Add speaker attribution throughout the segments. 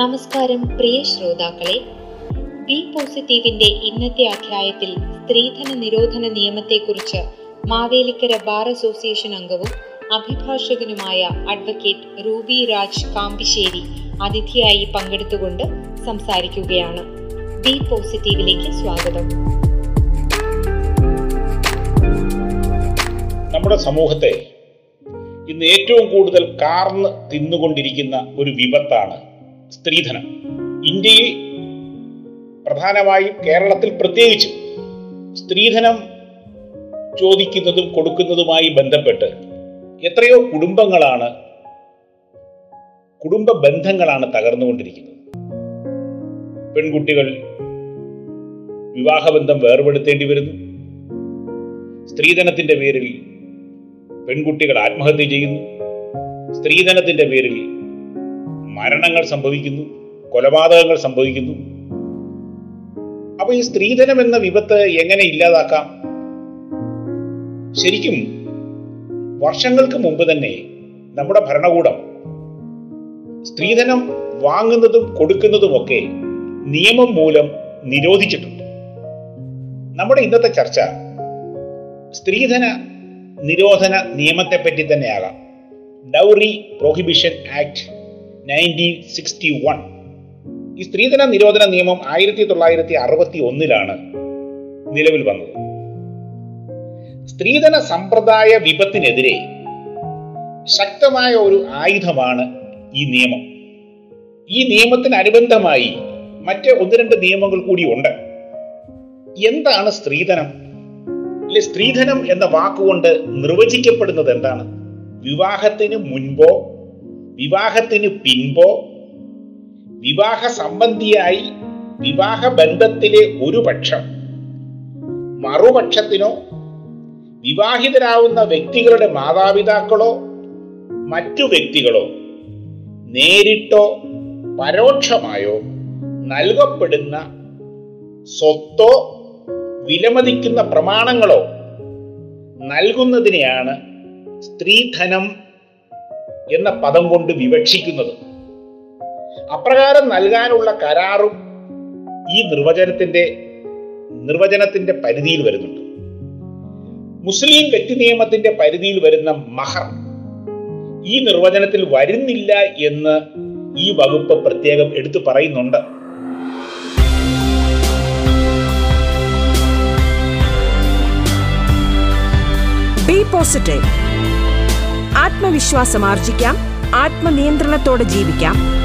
Speaker 1: നമസ്കാരം പ്രിയ ശ്രോതാക്കളെ. ബി പോസിറ്റീവിന്റെ ഇന്നത്തെ അധ്യായത്തിൽ സ്ത്രീധന നിരോധന നിയമത്തെക്കുറിച്ച് മാവേലിക്കര ബാർ അസോസിയേഷൻ അംഗവും അഭിഭാഷകനുമായ അഡ്വക്കേറ്റ് റൂബി രാജ് കാമ്പിശ്ശേരി അതിഥിയായി പങ്കെടുത്തുകൊണ്ട് സംസാരിക്കുകയാണ്. ബി പോസിറ്റീവിലേക്ക് സ്വാഗതം.
Speaker 2: നമ്മുടെ സമൂഹത്തെ ഇന്ന് ഏറ്റവും കൂടുതൽ കാർന്ന് തിന്നുകൊണ്ടിരിക്കുന്ന ഒരു വിപത്താണ് സ്ത്രീധനം. ഇന്ത്യയിൽ പ്രധാനമായും കേരളത്തിൽ പ്രത്യേകിച്ച് സ്ത്രീധനം ചോദിക്കുന്നതും കൊടുക്കുന്നതുമായി ബന്ധപ്പെട്ട് എത്രയോ കുടുംബങ്ങളാണ് കുടുംബ ബന്ധങ്ങളാണ് തകർന്നുകൊണ്ടിരിക്കുന്നത്. പെൺകുട്ടികൾ വിവാഹബന്ധം വേർപെടുത്തേണ്ടി വരുന്നു. സ്ത്രീധനത്തിന്റെ പേരിൽ പെൺകുട്ടികൾ ആത്മഹത്യ ചെയ്യുന്നു. സ്ത്രീധനത്തിന്റെ പേരിൽ മരണങ്ങൾ സംഭവിക്കുന്നു കൊലപാതകങ്ങൾ സംഭവിക്കുന്നു. അപ്പൊ ഈ സ്ത്രീധനം എന്ന വിപത്ത് എങ്ങനെ ഇല്ലാതാക്കാം? ശരിക്കും വർഷങ്ങൾക്ക് മുമ്പ് തന്നെ നമ്മുടെ ഭരണകൂടം സ്ത്രീധനം വാങ്ങുന്നതും കൊടുക്കുന്നതും ഒക്കെ നിയമം മൂലം നിരോധിച്ചിട്ടുണ്ട്. നമ്മുടെ ഇന്നത്തെ ചർച്ച സ്ത്രീധന നിരോധന നിയമത്തെ പറ്റി തന്നെയാകാം. Dowry prohibition act nineteen sixty one ഈ സ്ത്രീധന നിരോധന നിയമം ആയിരത്തി തൊള്ളായിരത്തി അറുപത്തി ഒന്നിലാണ് നിലവിൽ വന്നത്. സ്ത്രീധന സമ്പ്രദായ വിപത്തിനെതിരെ ശക്തമായ ഒരു ആയുധമാണ് ഈ നിയമം. ഈ നിയമത്തിനനുബന്ധമായി മറ്റ് ഒന്ന് രണ്ട് നിയമങ്ങൾ കൂടി ഉണ്ട്. എന്താണ് സ്ത്രീധനം? അല്ലെ സ്ത്രീധനം എന്ന വാക്കുകൊണ്ട് നിർവചിക്കപ്പെടുന്നത് എന്താണ്? വിവാഹത്തിന് മുൻപോ വിവാഹത്തിന് പിൻപോ വിവാഹ സംബന്ധിയായി വിവാഹ ബന്ധത്തിലെ ഒരു പക്ഷം മറുപക്ഷത്തിനോ വിവാഹിതരാവുന്ന വ്യക്തികളുടെ മാതാപിതാക്കളോ മറ്റു വ്യക്തികളോ നേരിട്ടോ പരോക്ഷമായോ നൽകപ്പെടുന്ന സ്വത്തോ വിലമതിക്കുന്ന പ്രമാണങ്ങളോ നൽകുന്നതിനെയാണ് സ്ത്രീധനം എന്ന പദം കൊണ്ട് വിവക്ഷിക്കുന്നത്. അപ്രകാരം നൽകാനുള്ള കരാറും ഈ നിർവചനത്തിന്റെ നിർവചനത്തിന്റെ പരിധിയിൽ വരുന്നുണ്ട്. മുസ്ലിം വ്യക്തി നിയമത്തിന്റെ പരിധിയിൽ വരുന്ന മഹർ ഈ നിർവചനത്തിൽ വരുന്നില്ല എന്ന് ഈ വകുപ്പ് പ്രത്യേകം എടുത്തു പറയുന്നുണ്ട്.
Speaker 3: പോസിറ്റീവ് ആത്മവിശ്വാസം ആർജിക്കാം ആത്മനിയന്ത്രണത്തോടെ ജീവിക്കാം.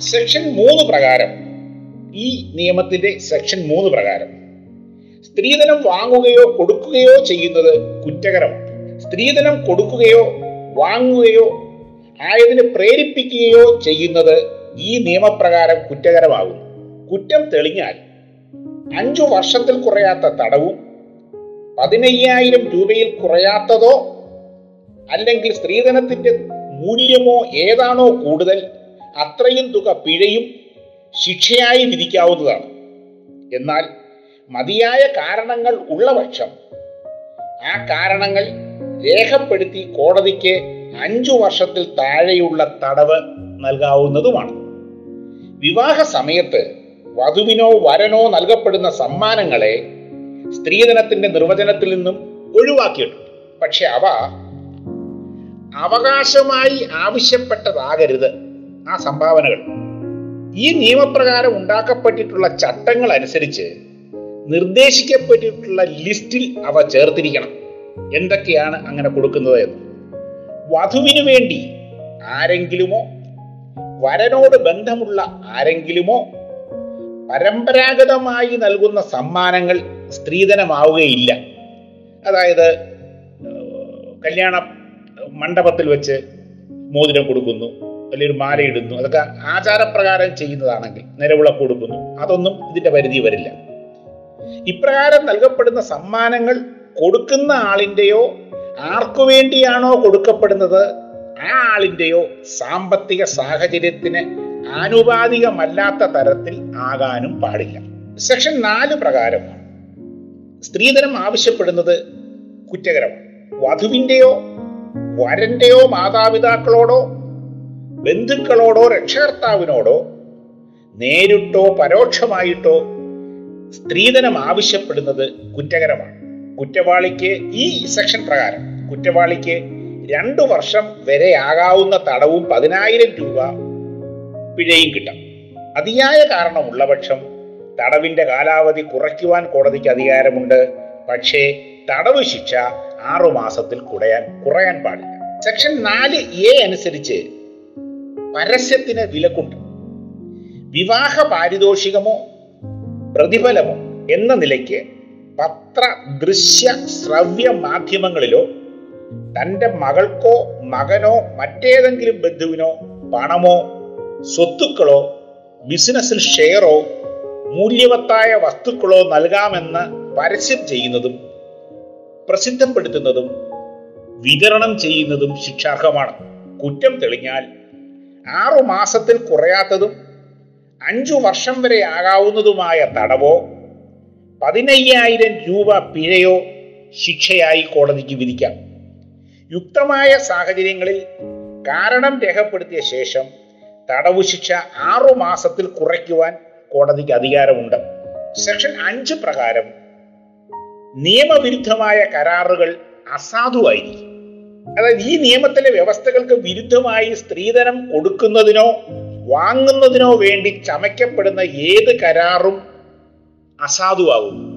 Speaker 2: സെക്ഷൻ മൂന്ന് പ്രകാരം. ഈ നിയമത്തിന്റെ സെക്ഷൻ മൂന്ന് പ്രകാരം. സ്ത്രീധനം വാങ്ങുകയോ കൊടുക്കുകയോ ചെയ്യുന്നത് കുറ്റകരം സ്ത്രീധനം കൊടുക്കുകയോ വാങ്ങുകയോ ആയതിന് പ്രേരിപ്പിക്കുകയോ ചെയ്യുന്നത് ഈ നിയമപ്രകാരം കുറ്റകരമാകും കുറ്റം തെളിഞ്ഞാൽ അഞ്ചു വർഷത്തിൽ കുറയാത്ത തടവും പതിനയ്യായിരം രൂപയിൽ കുറയാത്തതോ അല്ലെങ്കിൽ സ്ത്രീധനത്തിന്റെ മൂല്യമോ ഏതാണോ കൂടുതൽ അത്രയും തുക പിഴയും ശിക്ഷയായി വിധിക്കാവുന്നതാണ്. എന്നാൽ മതിയായ കാരണങ്ങൾ ഉള്ള പക്ഷം ആ കാരണങ്ങൾ രേഖപ്പെടുത്തി കോടതിക്ക് അഞ്ചു വർഷത്തിൽ താഴെയുള്ള തടവ് നൽകാവുന്നതുമാണ്. വിവാഹ സമയത്ത് വധുവിനോ വരനോ നൽകപ്പെടുന്ന സമ്മാനങ്ങളെ സ്ത്രീധനത്തിന്റെ നിർവചനത്തിൽ നിന്നും ഒഴിവാക്കിയിട്ടുണ്ട്. പക്ഷെ അവ അവകാശമായി ആവശ്യപ്പെട്ടതാകരുത്. ആ സംഭാവനകൾ. ഈ നിയമപ്രകാരം ഉണ്ടാക്കപ്പെട്ടിട്ടുള്ള ചട്ടങ്ങൾ അനുസരിച്ച് നിർദ്ദേശിക്കപ്പെട്ടിട്ടുള്ള ലിസ്റ്റിൽ അവ ചേർത്തിരിക്കണം. എന്തൊക്കെയാണ് അങ്ങനെ കൊടുക്കുന്നത് എന്ന്. വധുവിനു വേണ്ടി ആരെങ്കിലുമോ വരനോട് ബന്ധമുള്ള ആരെങ്കിലുമോ പരമ്പരാഗതമായി നൽകുന്ന സമ്മാനങ്ങൾ സ്ത്രീധനമാവുകയില്ല. അതായത് കല്യാണ മണ്ഡപത്തിൽ വെച്ച് മോതിരം കൊടുക്കുന്നു അല്ലെങ്കിൽ ഒരു മാലയിടുന്നു അതൊക്കെ ആചാരപ്രകാരം ചെയ്യുന്നതാണെങ്കിൽ നിലവിളക്ക് കൊടുക്കുന്നു അതൊന്നും ഇതിന്റെ പരിധി വരില്ല. ഇപ്രകാരം നൽകപ്പെടുന്ന സമ്മാനങ്ങൾ കൊടുക്കുന്ന ആളിന്റെയോ ആർക്കു വേണ്ടിയാണോ കൊടുക്കപ്പെടുന്നത്? ആ ആളിന്റെയോ സാമ്പത്തിക സാഹചര്യത്തിന് ആനുപാതികമല്ലാത്ത തരത്തിൽ ആകാനും പാടില്ല. സെക്ഷൻ നാല് പ്രകാരമാണ്. സ്ത്രീധനം ആവശ്യപ്പെടുന്നത് കുറ്റകരമാണ്. വധുവിന്റെയോ വരന്റെയോ മാതാപിതാക്കളോടോ ബന്ധുക്കളോടോ രക്ഷകർത്താവിനോടോ നേരിട്ടോ പരോക്ഷമായിട്ടോ സ്ത്രീധനം ആവശ്യപ്പെടുന്നത് കുറ്റകരമാണ്. കുറ്റവാളിക്ക് ഈ സെക്ഷൻ പ്രകാരം കുറ്റവാളിക്ക് രണ്ടു വർഷം വരെ ആകാവുന്ന തടവും പതിനായിരം രൂപ പിഴയും കിട്ടാം. അതിയായ കാരണമുള്ള പക്ഷം തടവിന്റെ കാലാവധി കുറയ്ക്കുവാൻ കോടതിക്ക് അധികാരമുണ്ട്. പക്ഷേ തടവ് ശിക്ഷ ആറു മാസത്തിൽ കുറയാൻ കുറയാൻ പാടില്ല. സെക്ഷൻ നാല് എ അനുസരിച്ച് പരസ്യത്തിന് വിലക്കുണ്ട്. വിവാഹ പാരിതോഷികമോ പ്രതിഫലമോ എന്ന നിലയ്ക്ക് പത്ര ദൃശ്യ ശ്രവ്യ മാധ്യമങ്ങളിലോ തന്റെ മകൾക്കോ മകനോ മറ്റേതെങ്കിലും ബന്ധുവിനോ പണമോ സ്വത്തുക്കളോ ബിസിനസ്സിൽ ഷെയറോ മൂല്യവത്തായ വസ്തുക്കളോ നൽകാമെന്ന് പരസ്യം ചെയ്യുന്നതും പ്രസിദ്ധപ്പെടുത്തുന്നതും വിതരണം ചെയ്യുന്നതും ശിക്ഷാർഹമാണ്. കുറ്റം തെളിഞ്ഞാൽ ആറു മാസത്തിൽ കുറയാത്തതും അഞ്ചു വർഷം വരെ ആകാവുന്നതുമായ തടവോ പതിനയ്യായിരം രൂപ പിഴയോ ശിക്ഷയായി കോടതിക്ക് വിധിക്കാം. യുക്തമായ സാഹചര്യങ്ങളിൽ കാരണം രേഖപ്പെടുത്തിയ ശേഷം തടവു ശിക്ഷ ആറു മാസത്തിൽ കുറയ്ക്കുവാൻ കോടതിക്ക് അധികാരമുണ്ട്. സെക്ഷൻ അഞ്ച് പ്രകാരം നിയമവിരുദ്ധമായ കരാറുകൾ അസാധുവായിരിക്കും. അതായത് ഈ നിയമത്തിലെ വ്യവസ്ഥകൾക്ക് വിരുദ്ധമായി സ്ത്രീധനം കൊടുക്കുന്നതിനോ വാങ്ങുന്നതിനോ വേണ്ടി ചമയ്ക്കപ്പെടുന്ന ഏത് കരാറും അസാധുവാകും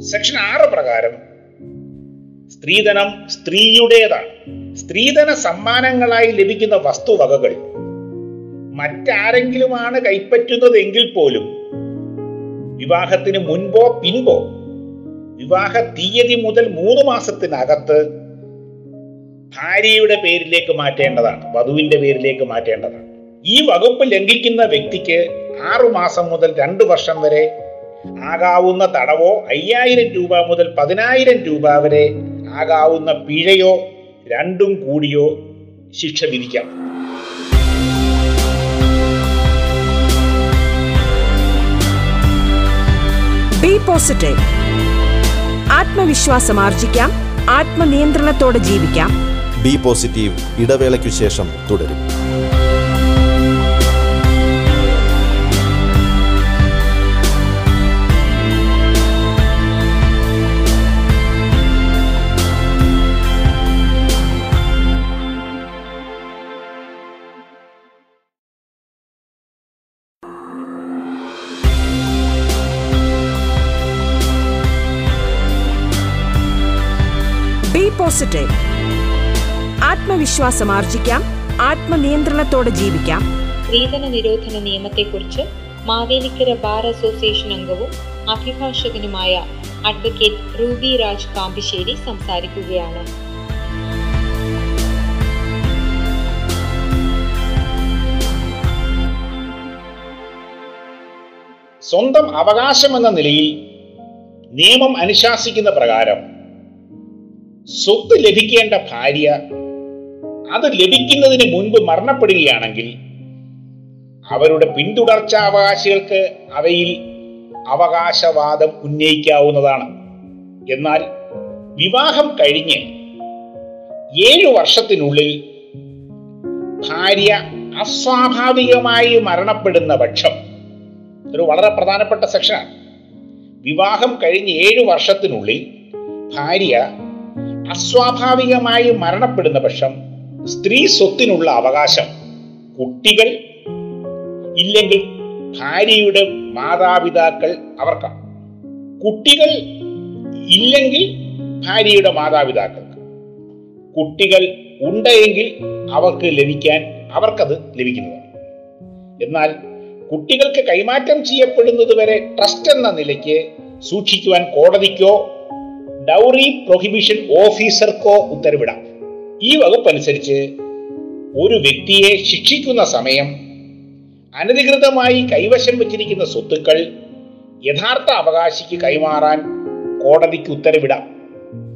Speaker 2: സെക്ഷൻ ആറ് പ്രകാരം സ്ത്രീധനം സ്ത്രീയുടേതാണ്. സ്ത്രീധന സമ്മാനങ്ങളായി ലഭിക്കുന്ന വസ്തുവകകൾ. മറ്റാരെങ്കിലുമാണ് കൈപ്പറ്റുന്നതെങ്കിൽ പോലും വിവാഹത്തിന് മുൻപോ പിൻപോ വിവാഹ തീയതി മുതൽ മൂന്ന് മാസത്തിനകത്ത് ഭാര്യയുടെ പേരിലേക്ക് മാറ്റേണ്ടതാണ്. വധുവിന്റെ പേരിലേക്ക് മാറ്റേണ്ടതാണ്. ഈ വകുപ്പ് ലംഘിക്കുന്ന വ്യക്തിക്ക് ആറു മാസം മുതൽ രണ്ടു വർഷം വരെ ആകാവുന്ന തടവോ അയ്യായിരം രൂപ മുതൽ പതിനായിരം രൂപ വരെ ആകാവുന്ന പിഴയോ രണ്ടും കൂടിയോ ശിക്ഷ വിധിക്കാം.
Speaker 3: ബി പോസിറ്റീവ് ആത്മവിശ്വാസം ആർജിക്കാം. ആത്മനിയന്ത്രണത്തോടെ ജീവിക്കാം.
Speaker 4: ബി പോസിറ്റീവ് ഇടവേളയ്ക്കു ശേഷം തുടരും.
Speaker 3: ആത്മവിശ്വാസം ആർജിക്കാം ആത്മനിയന്ത്രണത്തോടെ ജീവിക്കാം.
Speaker 1: സ്ത്രീധന നിരോധന നിയമത്തെക്കുറിച്ച് മാവേലിക്കര ബാർ അസോസിയേഷൻ അംഗവും അഭിഭാഷകനുമായ അഡ്വക്കേറ്റ് റൂബി രാജ് കാമ്പിശ്ശേരി സംസാരിക്കുകയാണ്.
Speaker 2: സ്വന്തം അവകാശം എന്ന നിലയിൽ നിയമം അനുശാസിക്കുന്ന പ്രകാരം സ്വത്ത് ലഭിക്കേണ്ട ഭാര്യ അത് ലഭിക്കുന്നതിന് മുൻപ് മരണപ്പെടുകയാണെങ്കിൽ അവരുടെ പിന്തുടർച്ചാവകാശികൾക്ക് അവയിൽ അവകാശവാദം ഉന്നയിക്കാവുന്നതാണ്. എന്നാൽ വിവാഹം കഴിഞ്ഞ് ഏഴു വർഷത്തിനുള്ളിൽ ഭാര്യ അസ്വാഭാവികമായി മരണപ്പെടുന്ന പക്ഷം ഒരു വളരെ പ്രധാനപ്പെട്ട സെക്ഷനാണ് വിവാഹം കഴിഞ്ഞ് ഏഴു വർഷത്തിനുള്ളിൽ ഭാര്യ അസ്വാഭാവികമായി മരണപ്പെടുന്ന പക്ഷം സ്ത്രീ സ്വത്തിനുള്ള അവകാശം. കുട്ടികൾ ഇല്ലെങ്കിൽ ഭാര്യയുടെ മാതാപിതാക്കൾ അവർക്കാണ് കുട്ടികൾ ഇല്ലെങ്കിൽ ഭാര്യയുടെ മാതാപിതാക്കൾക്ക് കുട്ടികൾ ഉണ്ടെങ്കിൽ അവർക്ക് ലഭിക്കാൻ അവർക്കത് ലഭിക്കുന്നതാണ്. എന്നാൽ കുട്ടികൾക്ക് കൈമാറ്റം ചെയ്യപ്പെടുന്നത് വരെ ട്രസ്റ്റ് എന്ന നിലയ്ക്ക് സൂക്ഷിക്കുവാൻ കോടതിക്കോ ഡൗറി പ്രൊഹിബിഷൻ ഓഫീസർക്കോ ഉത്തരവിടാം. ഈ വകുപ്പ് അനുസരിച്ച് ഒരു വ്യക്തിയെ ശിക്ഷിക്കുന്ന സമയം അനധികൃതമായി കൈവശം വച്ചിരിക്കുന്ന സ്വത്തുക്കൾ യഥാർത്ഥ അവകാശിക്ക് കൈമാറാൻ കോടതിക്ക് ഉത്തരവിടാം.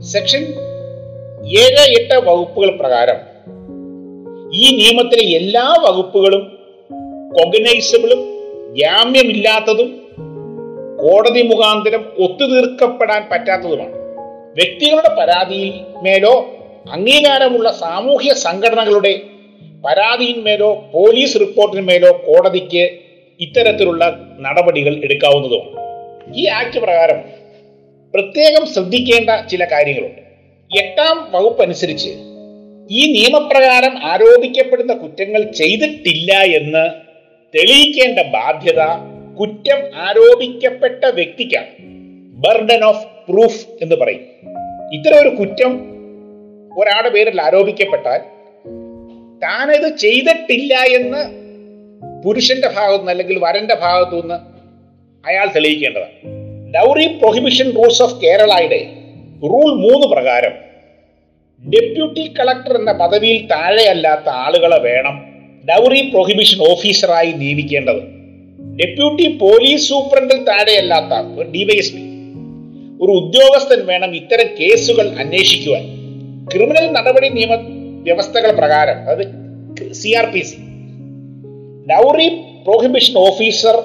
Speaker 2: സെക്ഷൻ ഏഴ് എട്ട് വകുപ്പുകൾ പ്രകാരം ഈ നിയമത്തിലെ എല്ലാ വകുപ്പുകളും കൊഗനൈസബിളും ജാമ്യമില്ലാത്തതും കോടതി മുഖാന്തരം ഒത്തുതീർക്കപ്പെടാൻ പറ്റാത്തതുമാണ്. വ്യക്തികളുടെ പരാതിയിൽ മേലോ അംഗീകാരമുള്ള സാമൂഹ്യ സംഘടനകളുടെ പരാതിയിന്മേലോ പോലീസ് റിപ്പോർട്ടിന്മേലോ കോടതിക്ക് ഇത്തരത്തിലുള്ള നടപടികൾ എടുക്കാവുന്നതുമാണ്. ഈ ആക്ട് പ്രകാരം പ്രത്യേകം ശ്രദ്ധിക്കേണ്ട ചില കാര്യങ്ങളുണ്ട്. എട്ടാം വകുപ്പ് അനുസരിച്ച് ഈ നിയമപ്രകാരം ആരോപിക്കപ്പെടുന്ന കുറ്റങ്ങൾ ചെയ്തിട്ടില്ല എന്ന് തെളിയിക്കേണ്ട ബാധ്യത കുറ്റം ആരോപിക്കപ്പെട്ട വ്യക്തിക്കാണ്. ബർഡൻ ഓഫ് പ്രൂഫ് എന്ന് പറയും. ഇത്തരം ഒരു കുറ്റം ഒരാളുടെ പേരിൽ ആരോപിക്കപ്പെട്ടാൽ താനത് ചെയ്തിട്ടില്ല എന്ന് പുരുഷന്റെ ഭാഗത്തു നിന്ന് അല്ലെങ്കിൽ വരന്റെ ഭാഗത്തു നിന്ന് അയാൾ തെളിയിക്കേണ്ടതാണ്. ഡൗറി പ്രൊഹിബിഷൻ റൂൾസ് ഓഫ് കേരളയുടെ റൂൾ മൂന്ന് പ്രകാരം ഡെപ്യൂട്ടി കളക്ടർ എന്ന പദവിയിൽ താഴെയല്ലാത്ത ആളുകളെ വേണം ഡൗറി പ്രൊഹിബിഷൻ ഓഫീസറായി നിയമിക്കേണ്ടത്. ഡെപ്യൂട്ടി പോലീസ് സൂപ്രണ്ടിൽ താഴെയല്ലാത്ത ഡിവൈഎസ്പി ഒരു ഉദ്യോഗസ്ഥൻ വേണം ഇത്തരം കേസുകൾ അന്വേഷിക്കുവാൻ. ക്രിമിനൽ നടപടി നിയമ വ്യവസ്ഥകൾ പ്രകാരം അത് C R P C dowry prohibition officer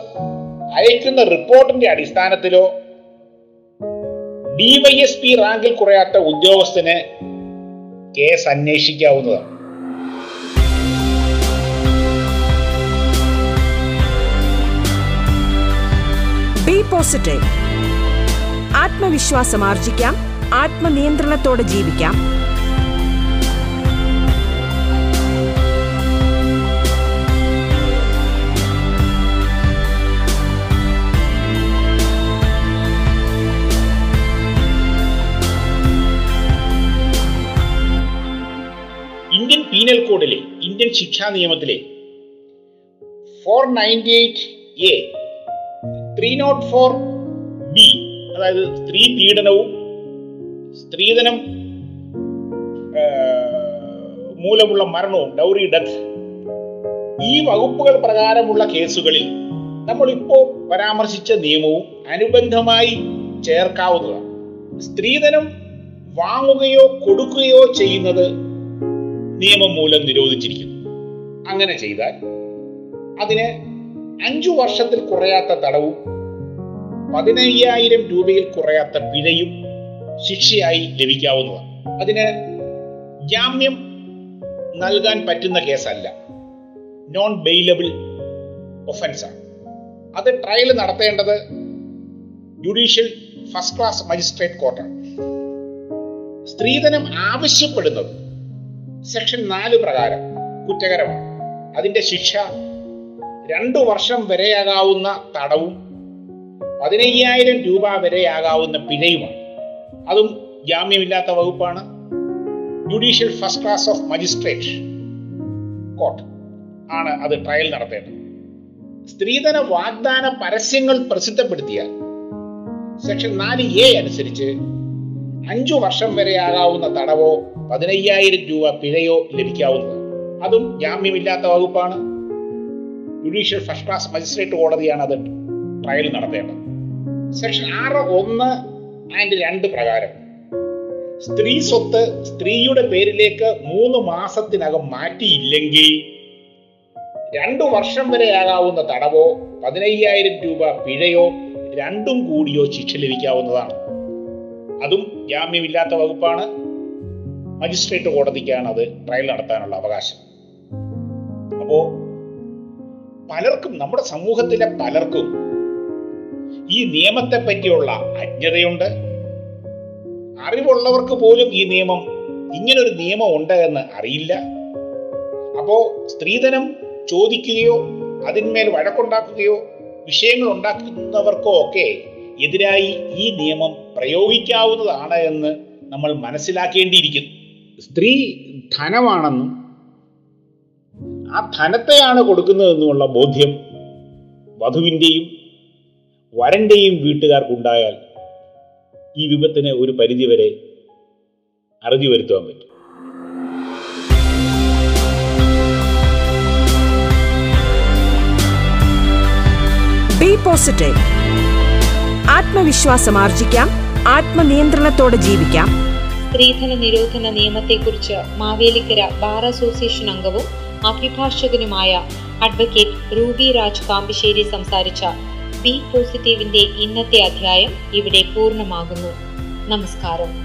Speaker 2: അയക്കുന്ന റിപ്പോർട്ടിന്റെ അടിസ്ഥാനത്തിലോ ഡിവൈഎസ്പി റാങ്കിൽ കുറയാത്ത ഉദ്യോഗസ്ഥന് കേസ് അന്വേഷിക്കാവുന്നതാണ്.
Speaker 3: ബി പോസിറ്റീവ് ആത്മവിശ്വാസം ആർജിക്കാം. ആത്മനിയന്ത്രണത്തോടെ ജീവിക്കാം.
Speaker 2: ഇന്ത്യൻ ശിക്ഷാ നിയമത്തിലെ four ninety eight A three nought four B അതായത് സ്ത്രീ പീഡനവും സ്ത്രീധനം മൂലമുള്ള മരണവും ഡൗറി ഡെത്ത് ഈ വകുപ്പുകൾ പ്രകാരമുള്ള കേസുകളിൽ നമ്മളിപ്പോ പരാമർശിച്ച നിയമവും അനുബന്ധമായി ചേർക്കാവുന്നതാണ്. സ്ത്രീധനം വാങ്ങുകയോ കൊടുക്കുകയോ ചെയ്യുന്നത് നിയമം മൂലം നിരോധിച്ചിരിക്കുന്നു. അങ്ങനെ ചെയ്താൽ അതിന് അഞ്ചു വർഷത്തിൽ കുറയാത്ത തടവും പതിനയ്യായിരം രൂപയിൽ കുറയാത്ത പിഴയും ശിക്ഷയായി ലഭിക്കാവുന്നതാണ്. അതിന് ജാമ്യം നൽകാൻ പറ്റുന്ന കേസല്ല. നോൺ ബെയിലബിൾ ഒഫൻസാണ് അത് ട്രയൽ നടത്തേണ്ടത് ജുഡീഷ്യൽ ഫസ്റ്റ് ക്ലാസ് മജിസ്ട്രേറ്റ് കോർട്ടാണ് സ്ത്രീധനം ആവശ്യപ്പെടുന്നത് സെക്ഷൻ നാല് പ്രകാരം കുറ്റകരമാണ്. അതിന്റെ ശിക്ഷ രണ്ടു വർഷം വരെയാകാവുന്ന തടവും പതിനയ്യായിരം രൂപ വരെയാകാവുന്ന പിഴയുമാണ്. അതും ജാമ്യമില്ലാത്ത വകുപ്പാണ്. Judicial first class of magistrate court ആണ് അത് ട്രയൽ നടത്തേണ്ടത്. സ്ത്രീധന വാഗ്ദാന പരസ്യങ്ങൾ പ്രസിദ്ധപ്പെടുത്തിയാൽ സെക്ഷൻ നാല് എ അനുസരിച്ച് അഞ്ചു വർഷം വരെയാകാവുന്ന തടവോ പതിനയ്യായിരം രൂപ പിഴയോ ലഭിക്കാവുന്നതാണ്. അതും ജാമ്യമില്ലാത്ത വകുപ്പാണ്. ജുഡീഷ്യൽ ഫസ്റ്റ് ക്ലാസ് മജിസ്ട്രേറ്റ് കോടതിയാണ് അത് ട്രയൽ നടത്തേണ്ടത്. സെക്ഷൻ ആറ് ഒന്ന് ആൻഡ് രണ്ട് പ്രകാരം സ്ത്രീ സ്വത്ത് സ്ത്രീയുടെ പേരിലേക്ക് മൂന്ന് മാസത്തിനകം മാറ്റിയില്ലെങ്കിൽ രണ്ടു വർഷം വരെ ആകാവുന്ന തടവോ പതിനയ്യായിരം രൂപ പിഴയോ രണ്ടും കൂടിയോ ശിക്ഷ ലഭിക്കാവുന്നതാണ്. അതും ജാമ്യമില്ലാത്ത വകുപ്പാണ്. മജിസ്ട്രേറ്റ് കോടതിക്കാണ് അത് ട്രയൽ നടത്താനുള്ള അവകാശം. അപ്പോ പലർക്കും നമ്മുടെ സമൂഹത്തിലെ പലർക്കും ഈ നിയമത്തെ പറ്റിയുള്ള അജ്ഞതയുണ്ട്. അറിവുള്ളവർക്ക് പോലും ഈ നിയമം ഇങ്ങനൊരു നിയമം ഉണ്ട് എന്ന് അറിയില്ല. അപ്പോ സ്ത്രീധനം ചോദിക്കുകയോ അതിന്മേൽ വഴക്കുണ്ടാക്കുകയോ വിഷയങ്ങൾ ഉണ്ടാക്കുന്നവർക്കോ ഒക്കെ എതിരായി ഈ നിയമം പ്രയോഗിക്കാവുന്നതാണ് എന്ന് നമ്മൾ മനസ്സിലാക്കേണ്ടിയിരിക്കുന്നു. സ്ത്രീ ധനമാണെന്നും ആ ധനത്തെയാണ് കൊടുക്കുന്നതെന്നുമുള്ള ബോധ്യം വധുവിന്റെയും വരന്റെയും വീട്ടുകാർക്കുണ്ടായാൽ ഈ വിപത്തിനെ ഒരു പരിധിവരെ അറുതി വരുത്തുവാൻ പറ്റും.
Speaker 3: ബി പോസിറ്റീവ് ആത്മവിശ്വാസം ആർജിക്കാം. ആത്മനിയന്ത്രണത്തോടെ ജീവിക്കാം.
Speaker 1: സ്ത്രീധന നിരോധന നിയമത്തെക്കുറിച്ച് മാവേലിക്കര ബാർ അസോസിയേഷൻ അംഗവും അഭിഭാഷകനുമായ അഡ്വക്കേറ്റ് റൂബി രാജ് കാമ്പിശ്ശേരി സംസാരിച്ച ബി പോസിറ്റീവിന്റെ ഇന്നത്തെ അധ്യായം ഇവിടെ പൂർണമാകുന്നു. നമസ്കാരം.